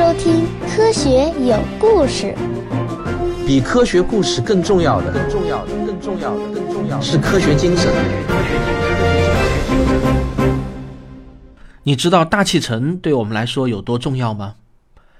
收听《科学有故事》。比科学故事更重要的，更重要的，更重要的，更重要的是科学精神。你知道大气层对我们来说有多重要吗？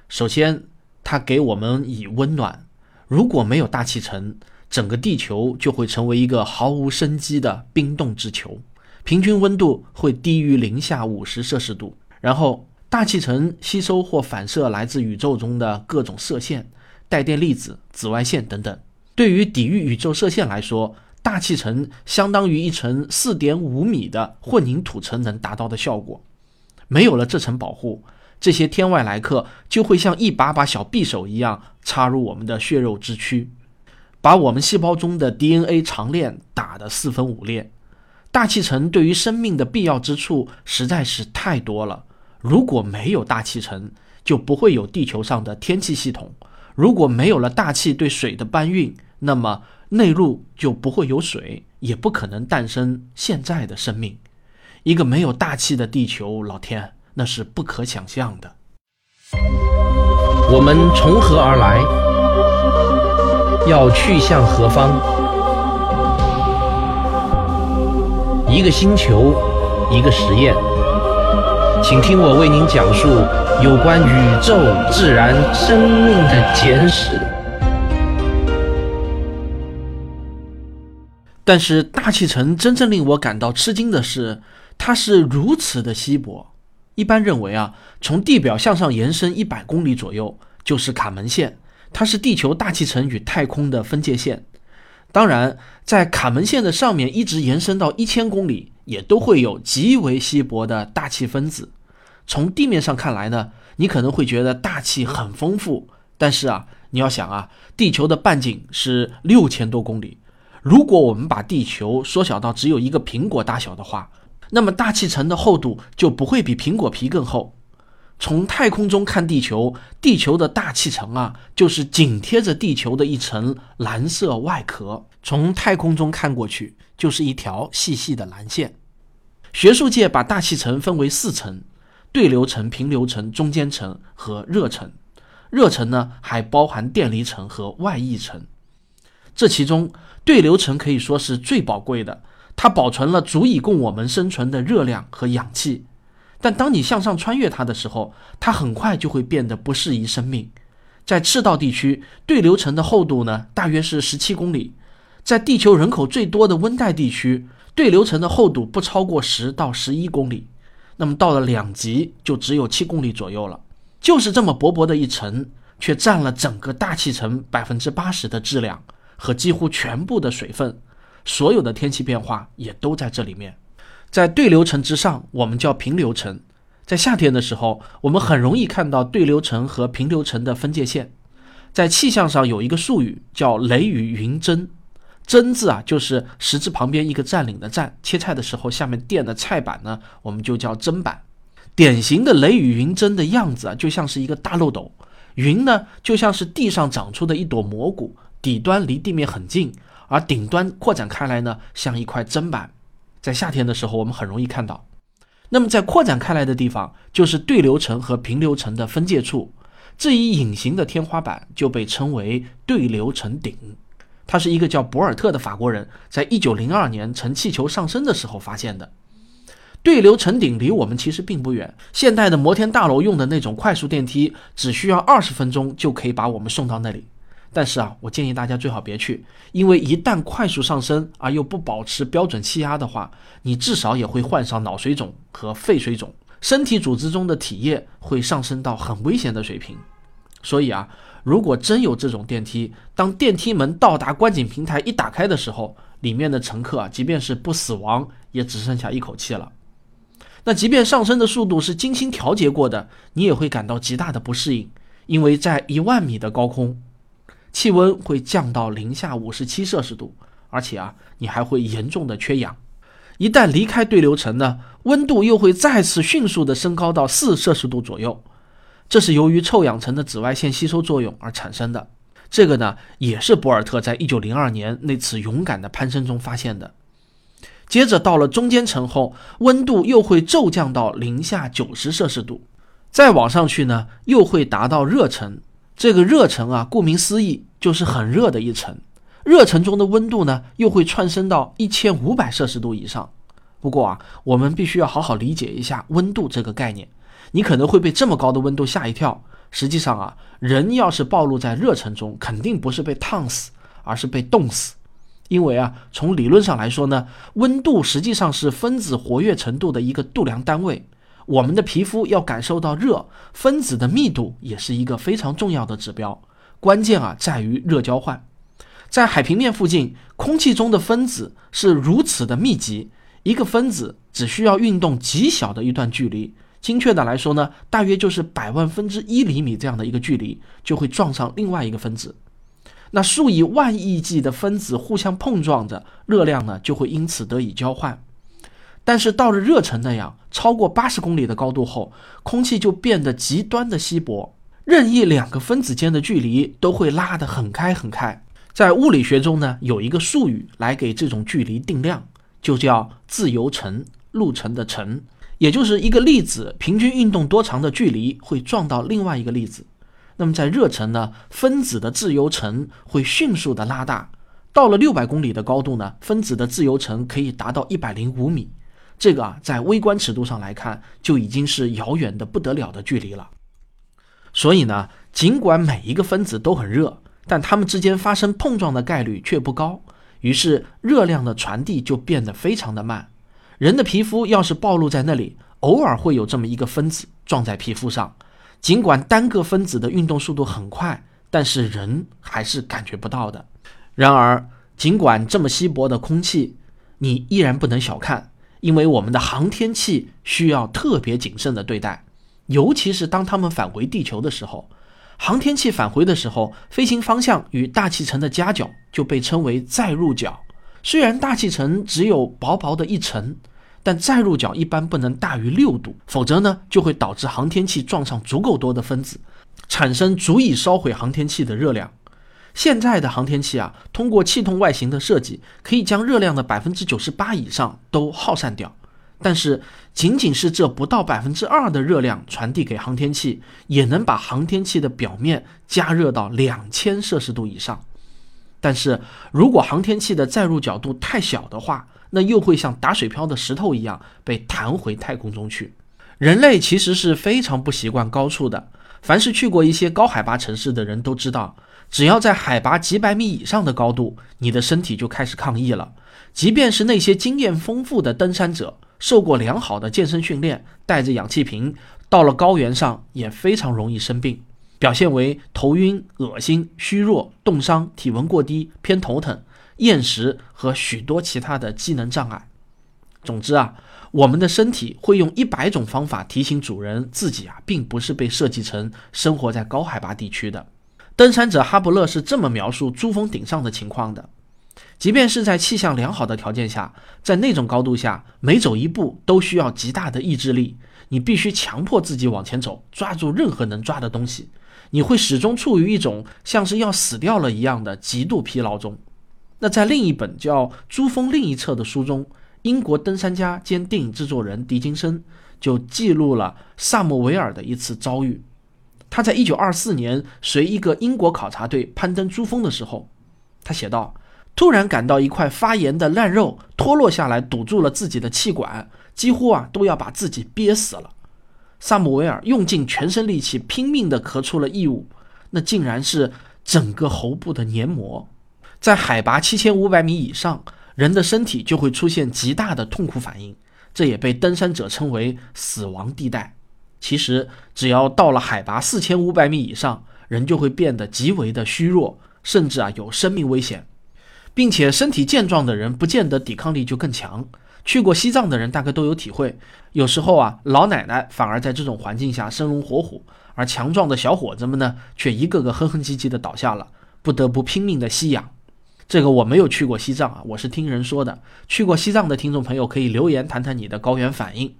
首先，它给我们以温暖。如果没有大气层，整个地球就会成为一个毫无生机的冰冻之球，平均温度会低于零下五十摄氏度。然后，大气层吸收或反射来自宇宙中的各种射线、带电粒子、紫外线等等。对于抵御宇宙射线来说，大气层相当于一层四点五米的混凝土层能达到的效果。没有了这层保护，这些天外来客就会像一把把小匕首一样插入我们的血肉之躯。把我们细胞中的 DNA 长链打得四分五裂。大气层对于生命的必要之处实在是太多了。如果没有大气层，就不会有地球上的天气系统。如果没有了大气对水的搬运，那么内陆就不会有水，也不可能诞生现在的生命。一个没有大气的地球，老天，那是不可想象的。我们从何而来？要去向何方？一个星球，一个实验，请听我为您讲述有关宇宙、自然、生命的简史。但是，大气层真正令我感到吃惊的是，它是如此的稀薄。一般认为啊，从地表向上延伸一百公里左右就是卡门线。它是地球大气层与太空的分界线，当然，在卡门线的上面一直延伸到一千公里，也都会有极为稀薄的大气分子。从地面上看来呢，你可能会觉得大气很丰富，但是啊，你要想啊，地球的半径是六千多公里，如果我们把地球缩小到只有一个苹果大小的话，那么大气层的厚度就不会比苹果皮更厚。从太空中看地球，地球的大气层啊，就是紧贴着地球的一层蓝色外壳。从太空中看过去，就是一条细细的蓝线。学术界把大气层分为四层：对流层、平流层、中间层和热层。热层呢，还包含电离层和外溢层。这其中，对流层可以说是最宝贵的，它保存了足以供我们生存的热量和氧气。但当你向上穿越它的时候，它很快就会变得不适宜生命。在赤道地区，对流层的厚度呢，大约是十七公里；在地球人口最多的温带地区，对流层的厚度不超过十到十一公里。那么到了两极，就只有七公里左右了。就是这么薄薄的一层，却占了整个大气层百分之八十的质量和几乎全部的水分，所有的天气变化也都在这里面。在对流层之上，我们叫平流层。在夏天的时候，我们很容易看到对流层和平流层的分界线。在气象上有一个术语叫“雷雨云蒸”，“针”字啊，就是十字旁边一个占领的“占”。切菜的时候下面垫的菜板呢，我们就叫砧板。典型的雷雨云针的样子啊，就像是一个大漏斗，云呢就像是地上长出的一朵蘑菇，底端离地面很近，而顶端扩展开来呢，像一块砧板。在夏天的时候，我们很容易看到。那么，在扩展开来的地方，就是对流层和平流层的分界处。这一隐形的天花板就被称为对流层顶。他是一个叫博尔特的法国人，在一九零二年乘气球上升的时候发现的。对流层顶离我们其实并不远，现代的摩天大楼用的那种快速电梯，只需要二十分钟就可以把我们送到那里。但是啊，我建议大家最好别去，因为一旦快速上升而又不保持标准气压的话，你至少也会患上脑水肿和肺水肿，身体组织中的体液会上升到很危险的水平。所以啊，如果真有这种电梯，当电梯门到达观景平台一打开的时候，里面的乘客啊，即便是不死亡，也只剩下一口气了。那即便上升的速度是精心调节过的，你也会感到极大的不适应，因为在一万米的高空。气温会降到零下五十七摄氏度，而且啊，你还会严重的缺氧。一旦离开对流层呢，温度又会再次迅速的升高到四摄氏度左右。这是由于臭氧层的紫外线吸收作用而产生的。这个呢，也是博尔特在一九零二年那次勇敢的攀升中发现的。接着到了中间层后，温度又会骤降到零下九十摄氏度。再往上去呢，又会达到热层。这个热层啊，顾名思义就是很热的一层。热层中的温度呢，又会窜升到一千五百摄氏度以上。不过啊，我们必须要好好理解一下温度这个概念。你可能会被这么高的温度吓一跳。实际上啊，人要是暴露在热层中，肯定不是被烫死，而是被冻死。因为啊，从理论上来说呢，温度实际上是分子活跃程度的一个度量单位。我们的皮肤要感受到热，分子的密度也是一个非常重要的指标。关键啊，在于热交换。在海平面附近，空气中的分子是如此的密集，一个分子只需要运动极小的一段距离，精确的来说呢，大约就是百万分之一厘米这样的一个距离，就会撞上另外一个分子。那数以万亿计的分子互相碰撞着，热量呢就会因此得以交换。但是到了热层那样超过八十公里的高度后，空气就变得极端的稀薄，任意两个分子间的距离都会拉得很开很开。在物理学中呢，有一个术语来给这种距离定量，就叫自由程，路程的程，也就是一个粒子平均运动多长的距离会撞到另外一个粒子。那么在热层呢，分子的自由程会迅速的拉大，到了六百公里的高度呢，分子的自由程可以达到一百零五米。这个啊，在微观尺度上来看，就已经是遥远的不得了的距离了。所以呢，尽管每一个分子都很热。但它们之间发生碰撞的概率却不高，于是热量的传递就变得非常的慢。人的皮肤要是暴露在那里，偶尔会有这么一个分子撞在皮肤上，尽管单个分子的运动速度很快，但是人还是感觉不到的。然而，尽管这么稀薄的空气，你依然不能小看，因为我们的航天器需要特别谨慎的对待，尤其是当它们返回地球的时候。航天器返回的时候，飞行方向与大气层的夹角就被称为载入角。虽然大气层只有薄薄的一层，但载入角一般不能大于六度，否则呢就会导致航天器撞上足够多的分子，产生足以烧毁航天器的热量。现在的航天器啊，通过气筒外形的设计，可以将热量的百分之九十八以上都耗散掉。但是，仅仅是这不到百分之二的热量传递给航天器，也能把航天器的表面加热到两千摄氏度以上。但是如果航天器的载入角度太小的话，那又会像打水漂的石头一样被弹回太空中去。人类其实是非常不习惯高处的。凡是去过一些高海拔城市的人都知道，只要在海拔几百米以上的高度，你的身体就开始抗议了。即便是那些经验丰富的登山者。受过良好的健身训练，带着氧气瓶到了高原上也非常容易生病，表现为头晕、恶心、虚弱、冻伤、体温过低、偏头疼、厌食和许多其他的机能障碍。总之啊，我们的身体会用一百种方法提醒主人自己啊，并不是被设计成生活在高海拔地区的。登山者哈伯勒是这么描述珠峰顶上的情况的。即便是在气象良好的条件下，在那种高度下，每走一步都需要极大的意志力。你必须强迫自己往前走，抓住任何能抓的东西。你会始终处于一种像是要死掉了一样的极度疲劳中。那在另一本叫《珠峰另一侧》的书中，英国登山家兼电影制作人狄金森就记录了萨默维尔的一次遭遇。他在1924年随一个英国考察队攀登珠峰的时候，他写道。突然感到一块发炎的烂肉脱落下来，堵住了自己的气管，几乎啊都要把自己憋死了。萨姆维尔用尽全身力气，拼命地咳出了异物，那竟然是整个喉部的黏膜。在海拔七千五百米以上，人的身体就会出现极大的痛苦反应，这也被登山者称为“死亡地带”。其实，只要到了海拔四千五百米以上，人就会变得极为的虚弱，甚至啊有生命危险。并且身体健壮的人不见得抵抗力就更强。去过西藏的人大概都有体会，有时候啊，老奶奶反而在这种环境下生龙活虎，而强壮的小伙子们呢，却一个个哼哼唧唧的倒下了，不得不拼命的吸氧。这个我没有去过西藏啊，我是听人说的。去过西藏的听众朋友可以留言谈谈你的高原反应。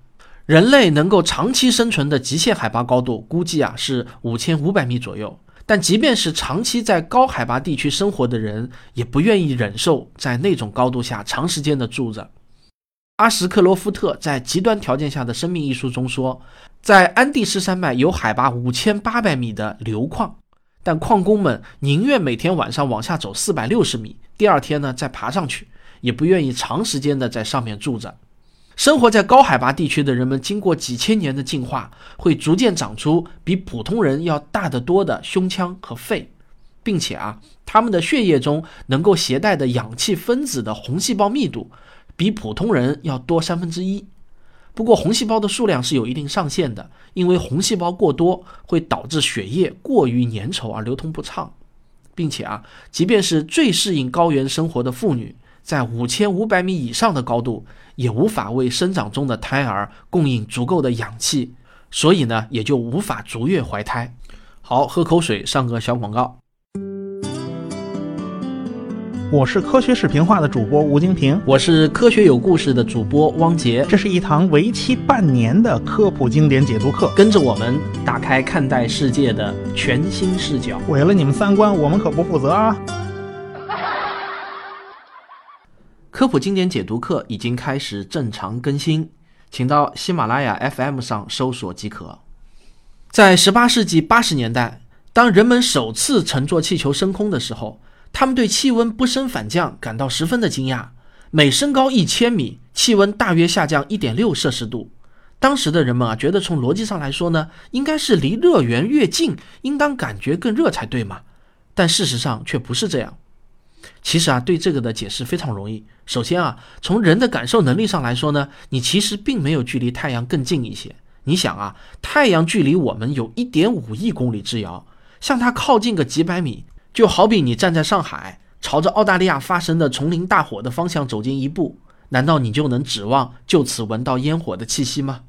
人类能够长期生存的极限海拔高度，估计啊是五千五百米左右。但即便是长期在高海拔地区生活的人，也不愿意忍受在那种高度下长时间的住着。阿什克罗夫特在《极端条件下的生命》一书中说，在安第斯山脉有海拔五千八百米的硫矿，但矿工们宁愿每天晚上往下走四百六十米，第二天呢再爬上去，也不愿意长时间的在上面住着。生活在高海拔地区的人们，经过几千年的进化，会逐渐长出比普通人要大得多的胸腔和肺，并且啊，他们的血液中能够携带的氧气分子的红细胞密度。比普通人要多三分之一，不过红细胞的数量是有一定上限的，因为红细胞过多会导致血液过于粘稠而流通不畅，并且啊，即便是最适应高原生活的妇女，在五千五百米以上的高度，也无法为生长中的胎儿供应足够的氧气，所以呢，也就无法逐月怀胎。好，喝口水，上个小广告。我是科学视频化的主播吴京平，我是科学有故事的主播汪杰。这是一堂为期半年的科普经典解读课，跟着我们打开看待世界的全新视角。毁了你们三观，我们可不负责啊！科普经典解读课已经开始正常更新，请到喜马拉雅 FM 上搜索即可。在十八世纪八十年代，当人们首次乘坐气球升空的时候。他们对气温不升反降感到十分的惊讶，每升高一千米，气温大约下降一点六摄氏度。当时的人们啊，觉得从逻辑上来说呢，应该是离热源越近，应当感觉更热才对嘛。但事实上却不是这样。其实啊，对这个的解释非常容易。首先啊，从人的感受能力上来说呢，你其实并没有距离太阳更近一些。你想啊，太阳距离我们有一点五亿公里之遥，向它靠近个几百米。就好比你站在上海，朝着澳大利亚发生的丛林大火的方向走近一步，难道你就能指望就此闻到烟火的气息吗？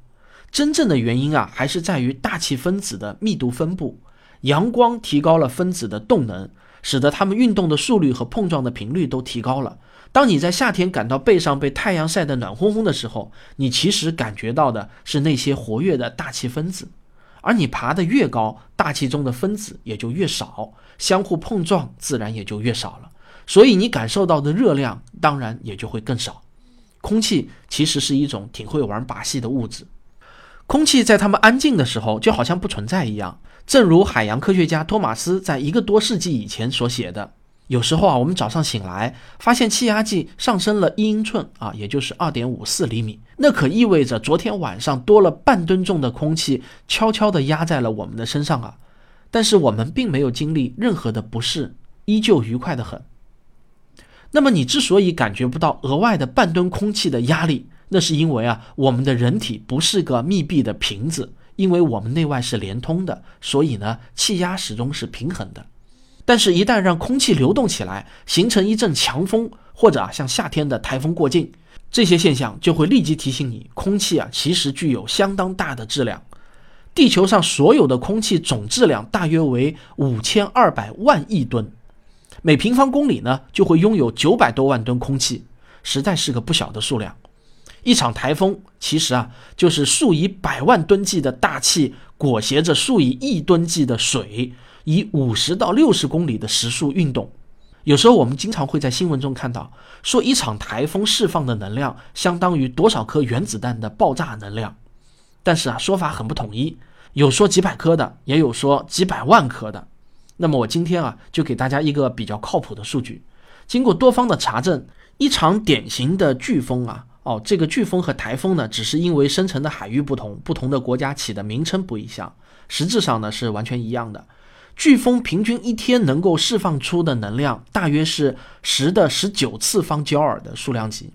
真正的原因啊，还是在于大气分子的密度分布。阳光提高了分子的动能，使得它们运动的速率和碰撞的频率都提高了。当你在夏天感到背上被太阳晒得暖烘烘的时候，你其实感觉到的是那些活跃的大气分子。而你爬得越高，大气中的分子也就越少，相互碰撞自然也就越少了，所以你感受到的热量当然也就会更少。空气其实是一种挺会玩把戏的物质，空气在它们安静的时候就好像不存在一样，正如海洋科学家托马斯在一个多世纪以前所写的。有时候啊，我们早上醒来，发现气压计上升了一英寸啊，也就是二点五四厘米，那可意味着昨天晚上多了半吨重的空气悄悄地压在了我们的身上啊。但是我们并没有经历任何的不适，依旧愉快的很。那么你之所以感觉不到额外的半吨空气的压力，那是因为啊，我们的人体不是个密闭的瓶子，因为我们内外是连通的，所以呢，气压始终是平衡的。但是，一旦让空气流动起来，形成一阵强风，或者啊像夏天的台风过境，这些现象就会立即提醒你，空气啊其实具有相当大的质量。地球上所有的空气总质量大约为五千二百万亿吨，每平方公里呢就会拥有九百多万吨空气，实在是个不小的数量。一场台风其实啊就是数以百万吨计的大气裹挟着数以亿吨计的水。以五十到六十公里的时速运动，有时候我们经常会在新闻中看到，说一场台风释放的能量相当于多少颗原子弹的爆炸能量。但是啊，说法很不统一，有说几百颗的，也有说几百万颗的。那么我今天啊，就给大家一个比较靠谱的数据。经过多方的查证，一场典型的飓风啊，哦，这个飓风和台风呢，只是因为生成的海域不同，不同的国家起的名称不一样，实质上呢是完全一样的。飓风平均一天能够释放出的能量大约是十的十九次方焦耳的数量级，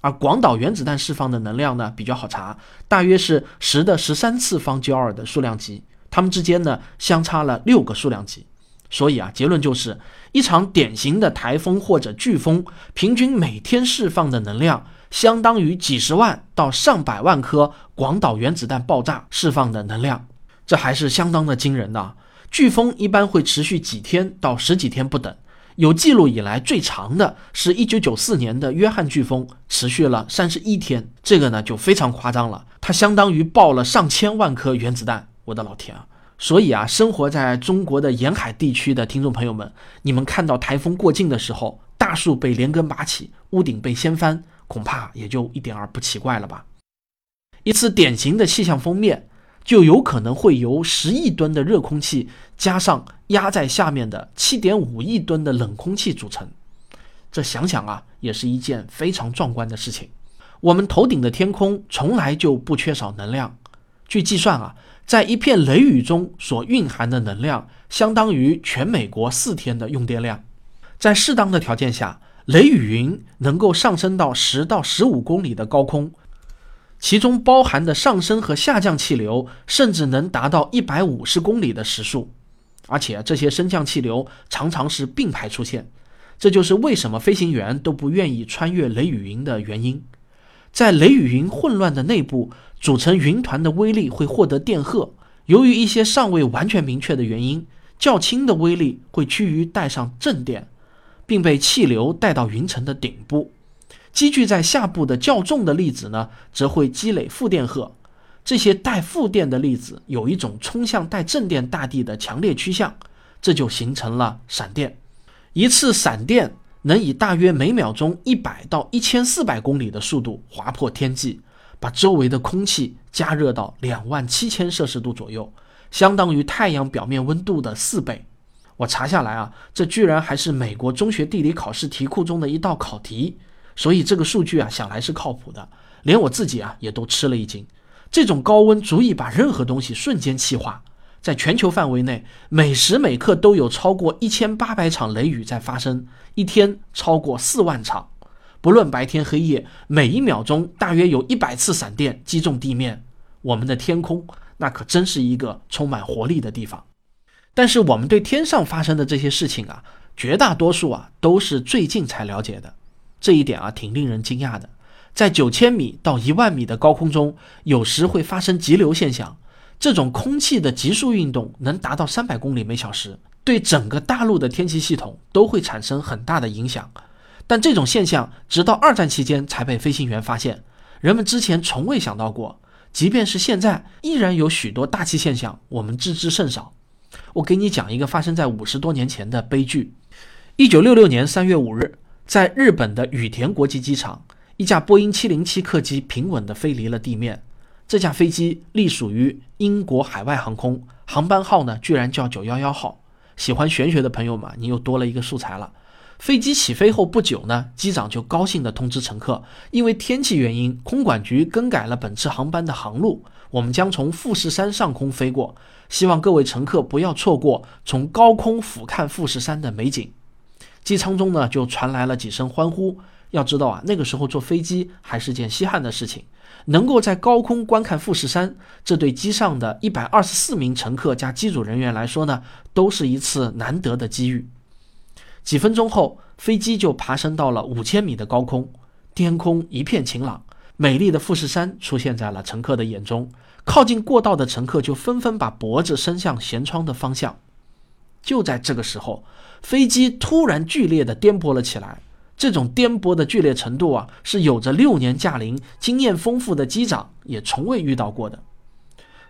而广岛原子弹释放的能量呢比较好查，大约是十的十三次方焦耳的数量级，它们之间呢相差了六个数量级。所以啊，结论就是一场典型的台风或者飓风，平均每天释放的能量相当于几十万到上百万颗广岛原子弹爆炸释放的能量，这还是相当的惊人的。飓风一般会持续几天到十几天不等，有记录以来最长的是一九九四年的约翰飓风，持续了三十一天，这个呢就非常夸张了，它相当于爆了上千万颗原子弹，我的老天啊！所以啊，生活在中国的沿海地区的听众朋友们，你们看到台风过境的时候，大树被连根拔起，屋顶被掀翻，恐怕也就一点儿不奇怪了吧。一次典型的气象封面，就有可能会由十亿吨的热空气加上压在下面的七点五亿吨的冷空气组成。这想想啊，也是一件非常壮观的事情。我们头顶的天空从来就不缺少能量。据计算啊，在一片雷雨中所蕴含的能量，相当于全美国四天的用电量。在适当的条件下，雷雨云能够上升到十到十五公里的高空，其中包含的上升和下降气流甚至能达到一百五十公里的时速，而且这些升降气流常常是并排出现。这就是为什么飞行员都不愿意穿越雷雨云的原因。在雷雨云混乱的内部，组成云团的微粒会获得电荷。由于一些尚未完全明确的原因，较轻的微粒会趋于带上正电，并被气流带到云层的顶部。积聚在下部的较重的粒子呢，则会积累负电荷。这些带负电的粒子有一种冲向带正电大地的强烈趋向，这就形成了闪电。一次闪电能以大约每秒钟一百到一千四百公里的速度划破天际，把周围的空气加热到两万七千摄氏度左右，相当于太阳表面温度的四倍。我查下来啊，这居然还是美国中学地理考试题库中的一道考题，所以这个数据啊，想来是靠谱的，连我自己啊也都吃了一惊。这种高温足以把任何东西瞬间气化。在全球范围内，每时每刻都有超过一千八百场雷雨在发生，一天超过四万场。不论白天黑夜，每一秒钟大约有一百次闪电击中地面。我们的天空那可真是一个充满活力的地方。但是我们对天上发生的这些事情啊，绝大多数啊都是最近才了解的。这一点啊挺令人惊讶的。在九千米到一万米的高空中，有时会发生急流现象。这种空气的急速运动能达到三百公里每小时，对整个大陆的天气系统都会产生很大的影响。但这种现象直到二战期间才被飞行员发现，人们之前从未想到过。即便是现在，依然有许多大气现象我们知之甚少。我给你讲一个发生在五十多年前的悲剧：一九六六年三月五日，在日本的羽田国际机场，一架波音七零七客机平稳地飞离了地面。这架飞机隶属于英国海外航空，航班号呢居然叫九幺幺号。喜欢玄学的朋友们，你又多了一个素材了。飞机起飞后不久呢，机长就高兴地通知乘客，因为天气原因，空管局更改了本次航班的航路，我们将从富士山上空飞过，希望各位乘客不要错过从高空俯瞰富士山的美景。机舱中呢就传来了几声欢呼。要知道啊，那个时候坐飞机还是件稀罕的事情。能够在高空观看富士山，这对机上的一百二十四名乘客加机组人员来说呢，都是一次难得的机遇。几分钟后，飞机就爬升到了五千米的高空，天空一片晴朗，美丽的富士山出现在了乘客的眼中。靠近过道的乘客就纷纷把脖子伸向舷窗的方向。就在这个时候，飞机突然剧烈的颠簸了起来。这种颠簸的剧烈程度啊，是有着六年驾龄、经验丰富的机长也从未遇到过的。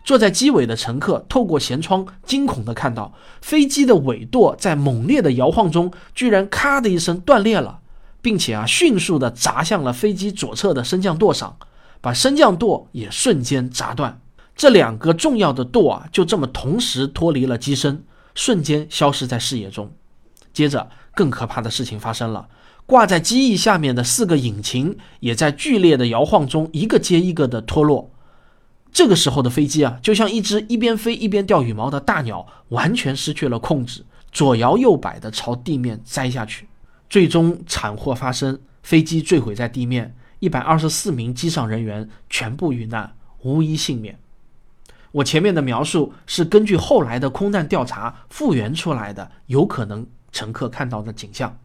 坐在机尾的乘客透过舷窗，惊恐地看到飞机的尾舵在猛烈的摇晃中，居然咔的一声断裂了，并且啊，迅速地砸向了飞机左侧的升降舵上，把升降舵也瞬间砸断。这两个重要的舵啊，就这么同时脱离了机身，瞬间消失在视野中。接着，更可怕的事情发生了。挂在机翼下面的四个引擎也在剧烈的摇晃中一个接一个的脱落。这个时候的飞机啊，就像一只一边飞一边掉羽毛的大鸟，完全失去了控制，左摇右摆的朝地面栽下去。最终惨祸发生，飞机坠毁在地面，一百二十四名机上人员全部遇难，无一幸免。我前面的描述是根据后来的空难调查复原出来的，有可能乘客看到的景象。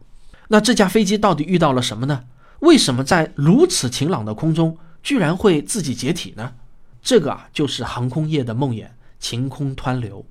那这架飞机到底遇到了什么呢？为什么在如此晴朗的空中居然会自己解体呢？这个啊，就是航空业的梦魇——晴空湍流。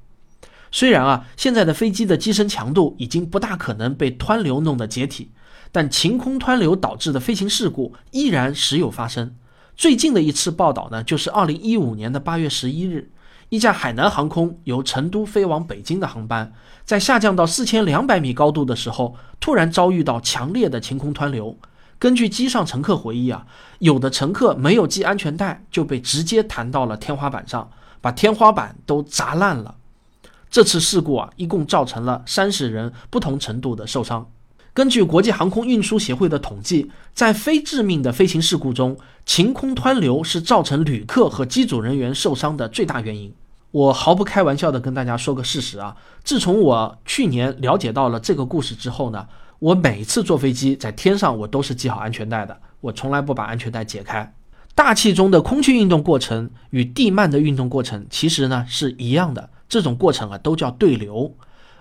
虽然啊，现在的飞机的机身强度已经不大可能被湍流弄得解体，但晴空湍流导致的飞行事故依然时有发生。最近的一次报道呢，就是二零一五年的八月十一日。一架海南航空由成都飞往北京的航班，在下降到四千两百米高度的时候，突然遭遇到强烈的晴空湍流。根据机上乘客回忆啊，有的乘客没有系安全带就被直接弹到了天花板上，把天花板都砸烂了。这次事故啊，一共造成了三十人不同程度的受伤。根据国际航空运输协会的统计，在非致命的飞行事故中，晴空湍流是造成旅客和机组人员受伤的最大原因。我毫不开玩笑的跟大家说个事实啊，自从我去年了解到了这个故事之后呢。我每次坐飞机在天上，我都是系好安全带的，我从来不把安全带解开。大气中的空气运动过程与地幔的运动过程其实呢是一样的，这种过程啊都叫对流。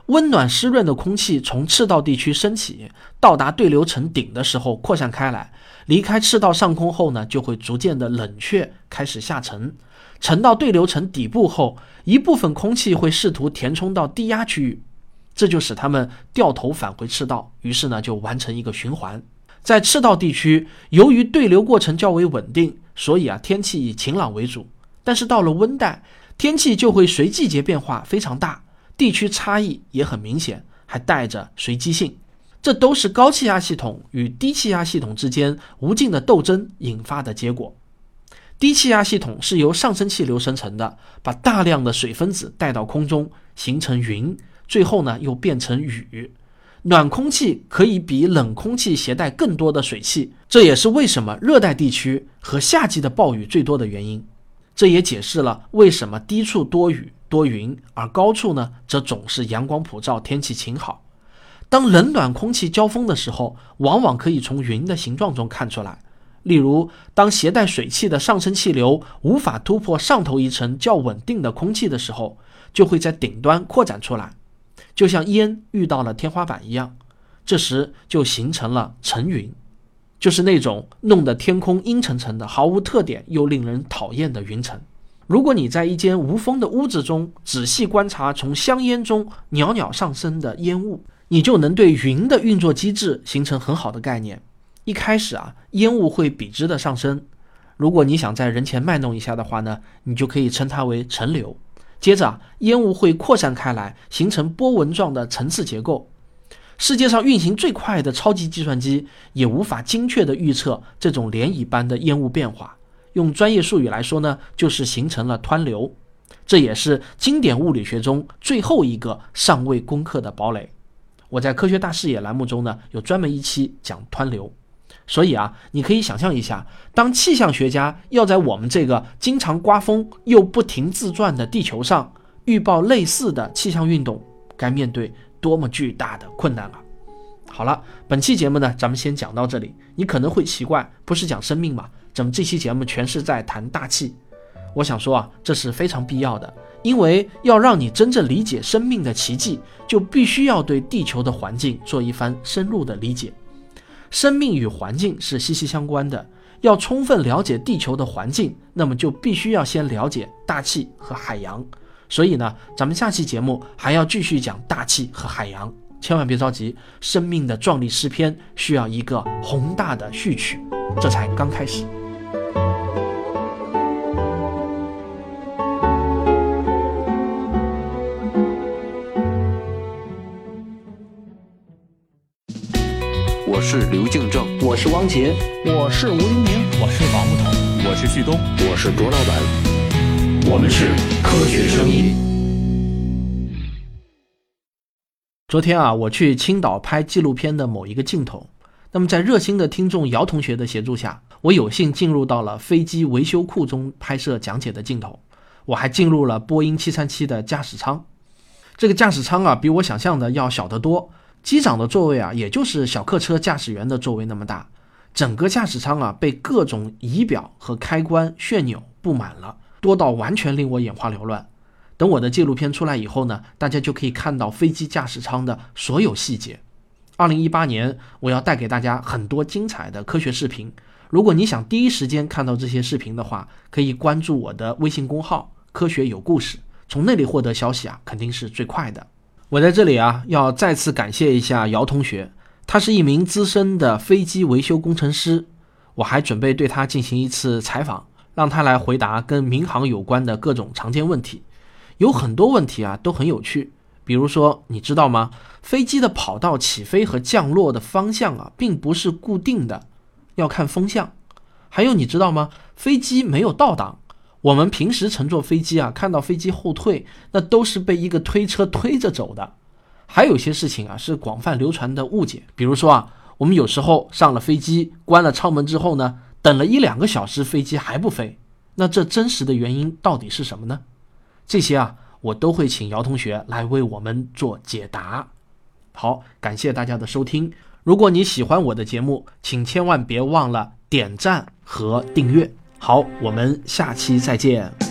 温暖湿润的空气从赤道地区升起，到达对流层顶的时候扩散开来，离开赤道上空后呢就会逐渐的冷却，开始下沉。沉到对流层底部后，一部分空气会试图填充到低压区域。这就使它们掉头返回赤道，于是呢就完成一个循环。在赤道地区，由于对流过程较为稳定，所以啊天气以晴朗为主。但是到了温带，天气就会随季节变化非常大，地区差异也很明显，还带着随机性。这都是高气压系统与低气压系统之间无尽的斗争引发的结果。低气压系统是由上升气流生成的，把大量的水分子带到空中，形成云。最后呢，又变成雨。暖空气可以比冷空气携带更多的水汽，这也是为什么热带地区和夏季的暴雨最多的原因。这也解释了为什么低处多雨多云，而高处呢，则总是阳光普照，天气晴好。当冷暖空气交锋的时候，往往可以从云的形状中看出来。例如，当携带水汽的上升气流无法突破上头一层较稳定的空气的时候，就会在顶端扩展出来。就像烟遇到了天花板一样，这时就形成了层云，就是那种弄得天空阴沉沉的、毫无特点又令人讨厌的云层。如果你在一间无风的屋子中仔细观察从香烟中袅袅上升的烟雾，你就能对云的运作机制形成很好的概念。一开始啊，烟雾会笔直的上升，如果你想在人前卖弄一下的话呢，你就可以称它为层流。接着啊，烟雾会扩散开来，形成波纹状的层次结构。世界上运行最快的超级计算机也无法精确地预测这种涟漪般的烟雾变化。用专业术语来说呢，就是形成了湍流。这也是经典物理学中最后一个尚未攻克的堡垒。我在科学大视野栏目中呢，有专门一期讲湍流。所以啊，你可以想象一下，当气象学家要在我们这个经常刮风又不停自转的地球上预报类似的气象运动，该面对多么巨大的困难啊！好了，本期节目呢，咱们先讲到这里。你可能会奇怪，不是讲生命吗？怎么这期节目全是在谈大气？我想说啊，这是非常必要的，因为要让你真正理解生命的奇迹，就必须要对地球的环境做一番深入的理解。生命与环境是息息相关的，要充分了解地球的环境，那么就必须要先了解大气和海洋。所以呢，咱们下期节目还要继续讲大气和海洋，千万别着急，生命的壮丽诗篇需要一个宏大的序曲，这才刚开始。是刘敬正，我是汪杰，我是吴黎明，我是王木头，我是旭东，我是卓老板，我们是科学声音。昨天啊，我去青岛拍纪录片的某一个镜头，那么在热心的听众姚同学的协助下，我有幸进入到了飞机维修库中拍摄讲解的镜头，我还进入了波音七三七的驾驶舱。这个驾驶舱啊，比我想象的要小得多。机长的座位啊，也就是小客车驾驶员的座位那么大，整个驾驶舱啊被各种仪表和开关旋钮布满了，多到完全令我眼花缭乱。等我的纪录片出来以后呢，大家就可以看到飞机驾驶舱的所有细节。二零一八年，我要带给大家很多精彩的科学视频。如果你想第一时间看到这些视频的话，可以关注我的微信公号“科学有故事”，从那里获得消息啊，肯定是最快的。我在这里啊，要再次感谢一下姚同学，他是一名资深的飞机维修工程师。我还准备对他进行一次采访，让他来回答跟民航有关的各种常见问题。有很多问题啊都很有趣，比如说，你知道吗？飞机的跑道起飞和降落的方向啊，并不是固定的。要看风向。还有你知道吗？飞机没有倒档。我们平时乘坐飞机啊，看到飞机后退，那都是被一个推车推着走的。还有些事情啊，是广泛流传的误解。比如说啊，我们有时候上了飞机，关了舱门之后呢，等了一两个小时，飞机还不飞。那这真实的原因到底是什么呢？这些啊，我都会请姚同学来为我们做解答。好，感谢大家的收听。如果你喜欢我的节目，请千万别忘了点赞和订阅。好，我们下期再见。